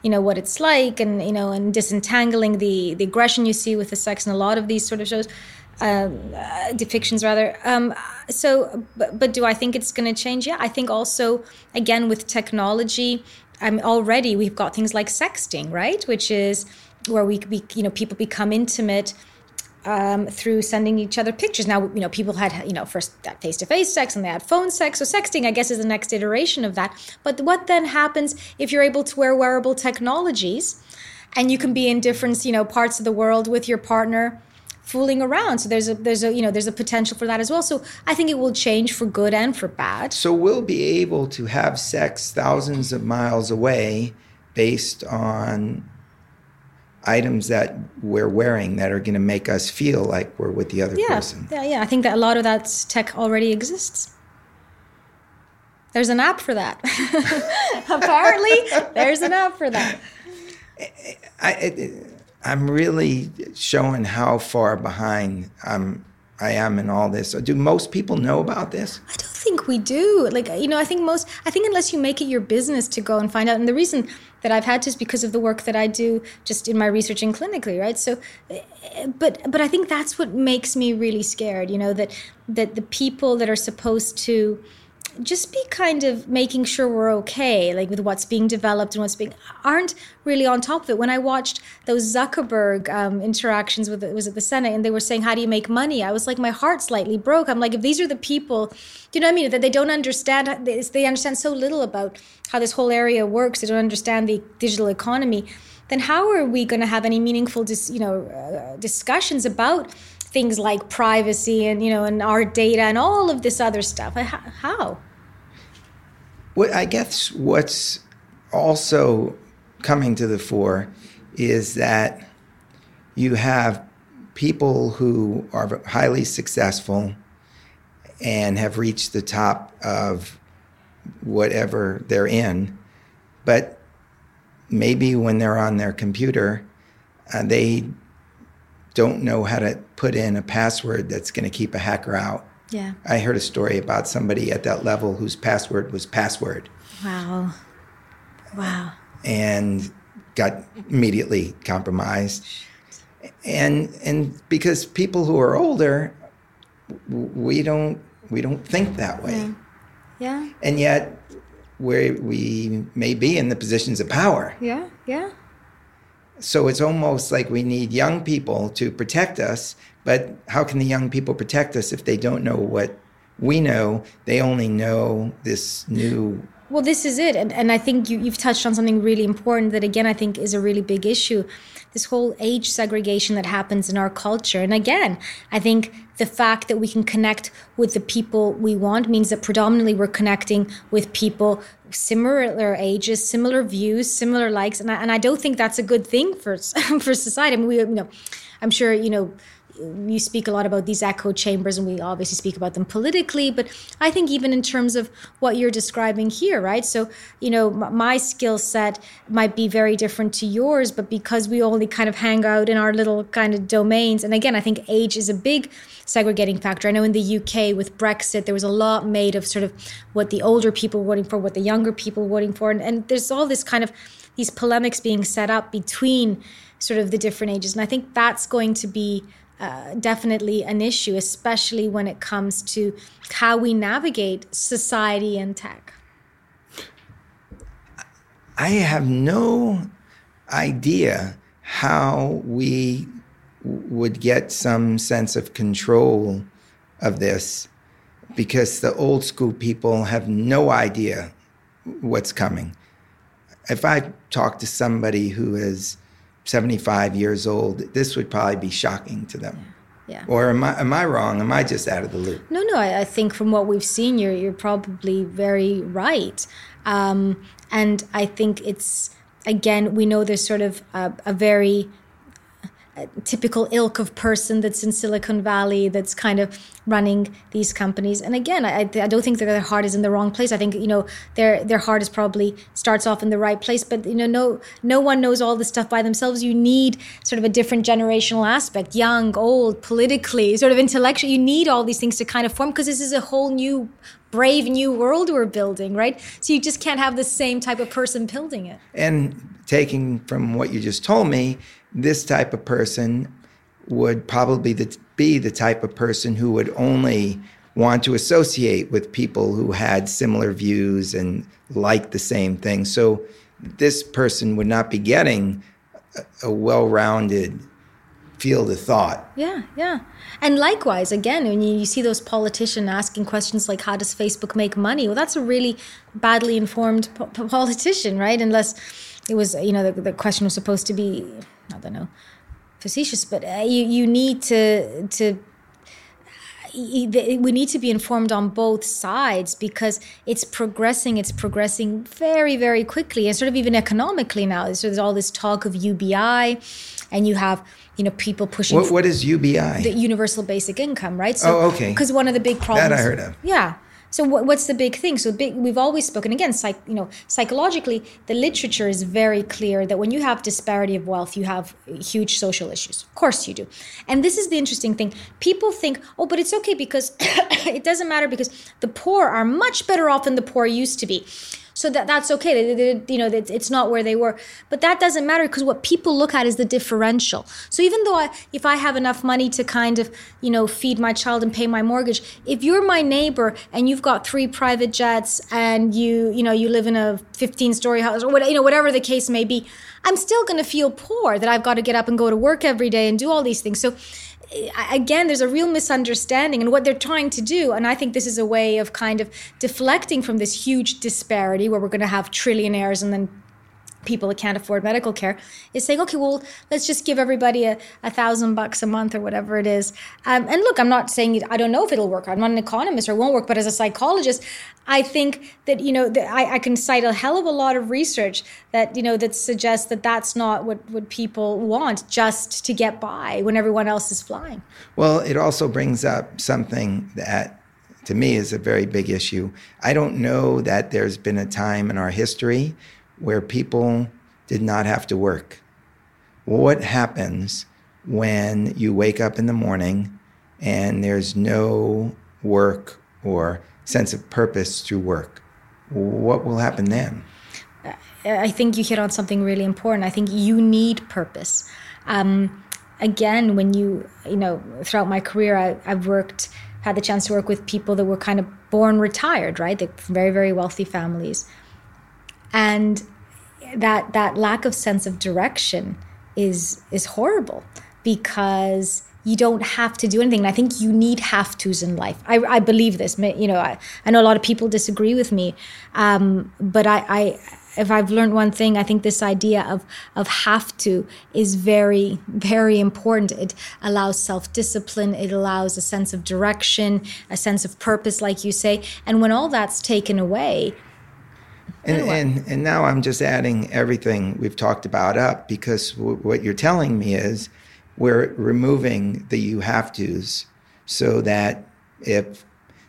you know, what it's like and, you know, and disentangling the, the aggression you see with the sex in a lot of these sort of shows, um, uh, depictions rather. Um, so, but, but do I think it's going to change? Yeah, I think also, again, with technology, I'm already, we've got things like sexting, right? Which is where we, we you know, people become intimate um, through sending each other pictures. Now, you know, people had, you know, first that face-to-face sex and they had phone sex. So sexting, I guess, is the next iteration of that. But what then happens if you're able to wear wearable technologies and you can be in different, you know, parts of the world with your partner fooling around? So there's a, there's a, you know, there's a potential for that as well. So I think it will change for good and for bad. So we'll be able to have sex thousands of miles away based on items that we're wearing that are going to make us feel like we're with the other Yeah, person. yeah, yeah. I think that a lot of that tech already exists. There's an app for that. Apparently, there's an app for that. I, I'm really showing how far behind I'm, I am in all this. Do most people know about this? I don't think we do. Like, you know, I think most, I think unless you make it your business to go and find out. And the reason that I've had to is because of the work that I do just in my research and clinically, right? So, but, but I think that's what makes me really scared, you know, that, that the people that are supposed to, just be kind of making sure we're okay, like with what's being developed and what's being aren't really on top of it. When I watched those Zuckerberg um, interactions with it was at the Senate, and they were saying, "How do you make money?" I was like, my heart slightly broke. I'm like, if these are the people, you know what I mean? That they don't understand, they understand so little about how this whole area works. They don't understand the digital economy. Then how are we going to have any meaningful, dis, you know, uh, discussions about? things like privacy and you know and our data and all of this other stuff how What I guess what's also coming to the fore is that you have people who are highly successful and have reached the top of whatever they're in, but maybe when they're on their computer, uh, they don't know how to put in a password that's going to keep a hacker out. Yeah I heard a story about somebody at that level whose password was password wow wow and got immediately compromised. And and because people who are older we don't we don't think that way. Yeah. yeah. And yet where we may be in the positions of power. Yeah. Yeah. So it's almost like we need young people to protect us, but how can the young people protect us if they don't know what we know? They only know this new well, this is it. And, and I think you, you've touched on something really important that, again, I think is a really big issue this whole age segregation that happens in our culture. And again, I think the fact that we can connect with the people we want means that predominantly we're connecting with people similar ages, similar views, similar likes. And I, and I don't think that's a good thing for, for society. I mean, we, you know, I'm sure, you know, you speak a lot about these echo chambers and we obviously speak about them politically but i think even in terms of what you're describing here right? So you know my skill set might be very different to yours but because we only kind of hang out in our little kind of domains and again i think age is a big segregating factor. I know in the uk with brexit there was a lot made of sort of what the older people were voting for what the younger people were voting for and, and there's all this kind of these polemics being set up between sort of the different ages and i think that's going to be uh, definitely an issue, especially when it comes to how we navigate society and tech. I have no idea how we would get some sense of control of this because the old school people have no idea what's coming. If I talk to somebody who is 75 years old, this would probably be shocking to them. Yeah. Or am I am I wrong? Am I just out of the loop? No, no. I, I think from what we've seen, you're you're probably very right. Um, and I think it's again we know there's sort of a, a very typical ilk of person that's in Silicon Valley that's kind of running these companies. And again, I, I don't think that their heart is in the wrong place. I think you know their their heart is probably starts off in the right place. But you know, no no one knows all this stuff by themselves. You need sort of a different generational aspect, young, old, politically, sort of intellectual. You need all these things to kind of form because this is a whole new brave new world we're building, right? So you just can't have the same type of person building it. And taking from what you just told me, this type of person would probably be the type of person who would only want to associate with people who had similar views and liked the same thing. So this person would not be getting a, a well-rounded field of thought. Yeah, yeah. And likewise, again, when you, you see those politicians asking questions like, how does Facebook make money? Well, that's a really badly informed po- politician, right? Unless it was, you know, the, the question was supposed to be I don't know, facetious, but uh, you you need to to we need to be informed on both sides because it's progressing it's progressing very very quickly and sort of even economically now. So there's all this talk of ubi and you have you know people pushing what, what is ubi the universal basic income right? So oh okay. because one of the big problems that i heard of. Yeah so what, what's the big thing? So big, we've always spoken again, psych, you know, psychologically, the literature is very clear that when you have disparity of wealth, you have huge social issues. Of course you do. And this is the interesting thing. People think, oh, but it's okay because it doesn't matter because the poor are much better off than the poor used to be so that that's okay. They, they, you know, it's not where they were, but that doesn't matter because what people look at is the differential. So even though I, if I have enough money to kind of, you know, feed my child and pay my mortgage, if you're my neighbor and you've got three private jets and you, you know, you live in a 15 story house or what, you know, whatever the case may be, I'm still going to feel poor that I've got to get up and go to work every day and do all these things. So again there's a real misunderstanding and what they're trying to do. And i think this is a way of kind of deflecting from this huge disparity where we're going to have trillionaires and then people that can't afford medical care is saying, okay, well, let's just give everybody a, a thousand bucks a month or whatever it is. Um, and look, I'm not saying I don't know if it'll work. I'm not an economist or it won't work, but as a psychologist, I think that you know that I, I can cite a hell of a lot of research that you know that suggests that that's not what what people want just to get by when everyone else is flying. Well, it also brings up something that to me is a very big issue. I don't know that there's been a time in our history where people did not have to work. What happens when you wake up in the morning and there's no work or sense of purpose through work? What will happen then? I think you hit on something really important. I think you need purpose. Um, again, when you, you know, throughout my career, I, I've worked had the chance to work with people that were kind of born retired, right? They're very, very wealthy families. And that that lack of sense of direction is is horrible because you don't have to do anything. And I think you need have tos in life. I, I believe this. You know, I, I know a lot of people disagree with me, um, but I, I if I've learned one thing, I think this idea of of have to is very very important. It allows self discipline. It allows a sense of direction, a sense of purpose, like you say. And when all that's taken away. And, and, and now I'm just adding everything we've talked about up because w- what you're telling me is we're removing the you have tos so that if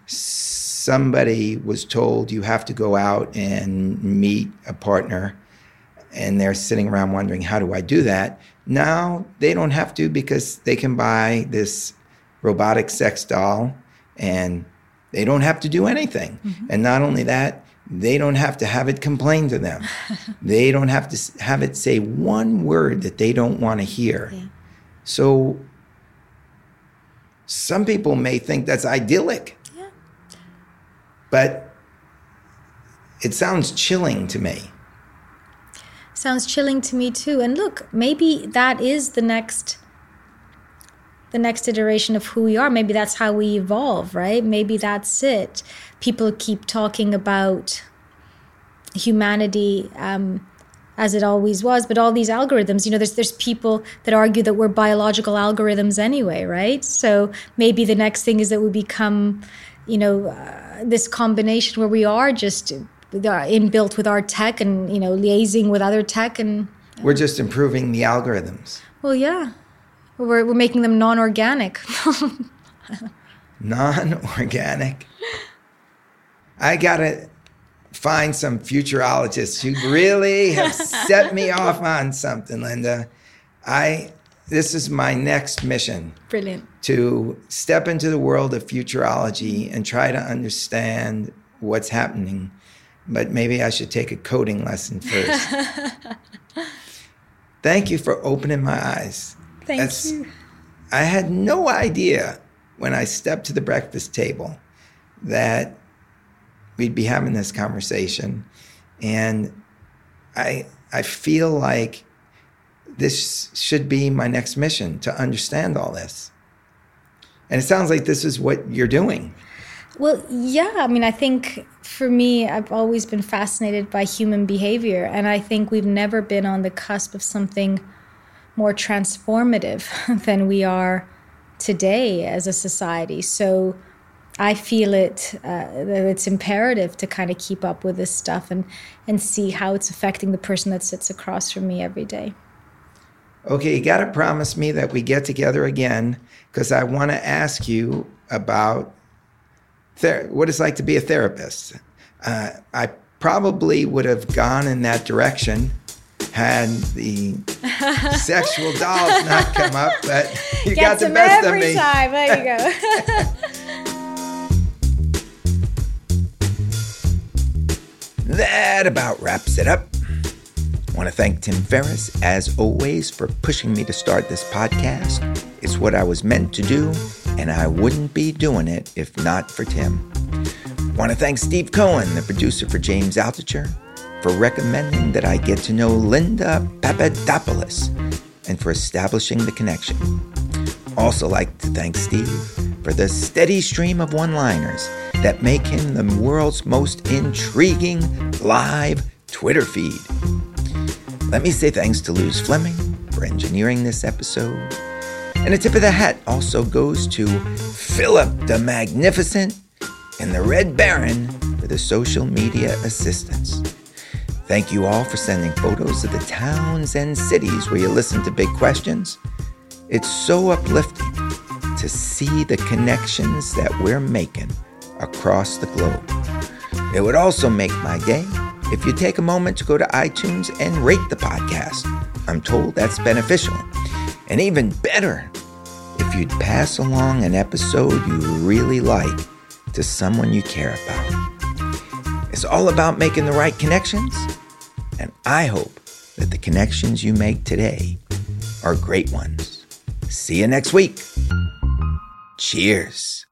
somebody was told you have to go out and meet a partner and they're sitting around wondering how do I do that? Now they don't have to because they can buy this robotic sex doll and they don't have to do anything. Mm-hmm. and not only that they don't have to have it complain to them they don't have to have it say one word that they don't want to hear yeah. so some people may think that's idyllic but it sounds chilling to me. Sounds chilling to me too. And look, maybe that is the next the next iteration of who we are. Maybe that's how we evolve, right? Maybe that's it. People keep talking about humanity um, as it always was, but all these algorithms, you know, there's there's people that argue that we're biological algorithms anyway, right? So maybe the next thing is that we become, you know. Uh, this combination where we are just inbuilt with our tech and you know liaising with other tech and we're just improving the algorithms well yeah we're, we're making them non-organic non-organic i gotta find some futurologists who really have set me off on something linda i this is my next mission. Brilliant. To step into the world of futurology and try to understand what's happening. But maybe I should take a coding lesson first. Thank you for opening my eyes. Thank That's, you. I had no idea when I stepped to the breakfast table that we'd be having this conversation. And I I feel like this should be my next mission to understand all this. And it sounds like this is what you're doing. Well, yeah. I mean, I think for me, I've always been fascinated by human behavior. And I think we've never been on the cusp of something more transformative than we are today as a society. So I feel it uh, that it's imperative to kind of keep up with this stuff and, and see how it's affecting the person that sits across from me every day okay, you got to promise me that we get together again because I want to ask you about ther- what it's like to be a therapist. Uh, I probably would have gone in that direction had the sexual dolls not come up, but you Gets got the best of me. Time. There you go. that about wraps it up. I want to thank Tim Ferriss, as always, for pushing me to start this podcast. It's what I was meant to do, and I wouldn't be doing it if not for Tim. I want to thank Steve Cohen, the producer for James Altucher, for recommending that I get to know Linda Papadopoulos and for establishing the connection. Also, like to thank Steve for the steady stream of one liners that make him the world's most intriguing live Twitter feed. Let me say thanks to Luz Fleming for engineering this episode. And a tip of the hat also goes to Philip the Magnificent and the Red Baron for the social media assistance. Thank you all for sending photos of the towns and cities where you listen to big questions. It's so uplifting to see the connections that we're making across the globe. It would also make my day if you take a moment to go to iTunes and rate the podcast. I'm told that's beneficial. And even better, if you'd pass along an episode you really like to someone you care about. It's all about making the right connections, and I hope that the connections you make today are great ones. See you next week. Cheers.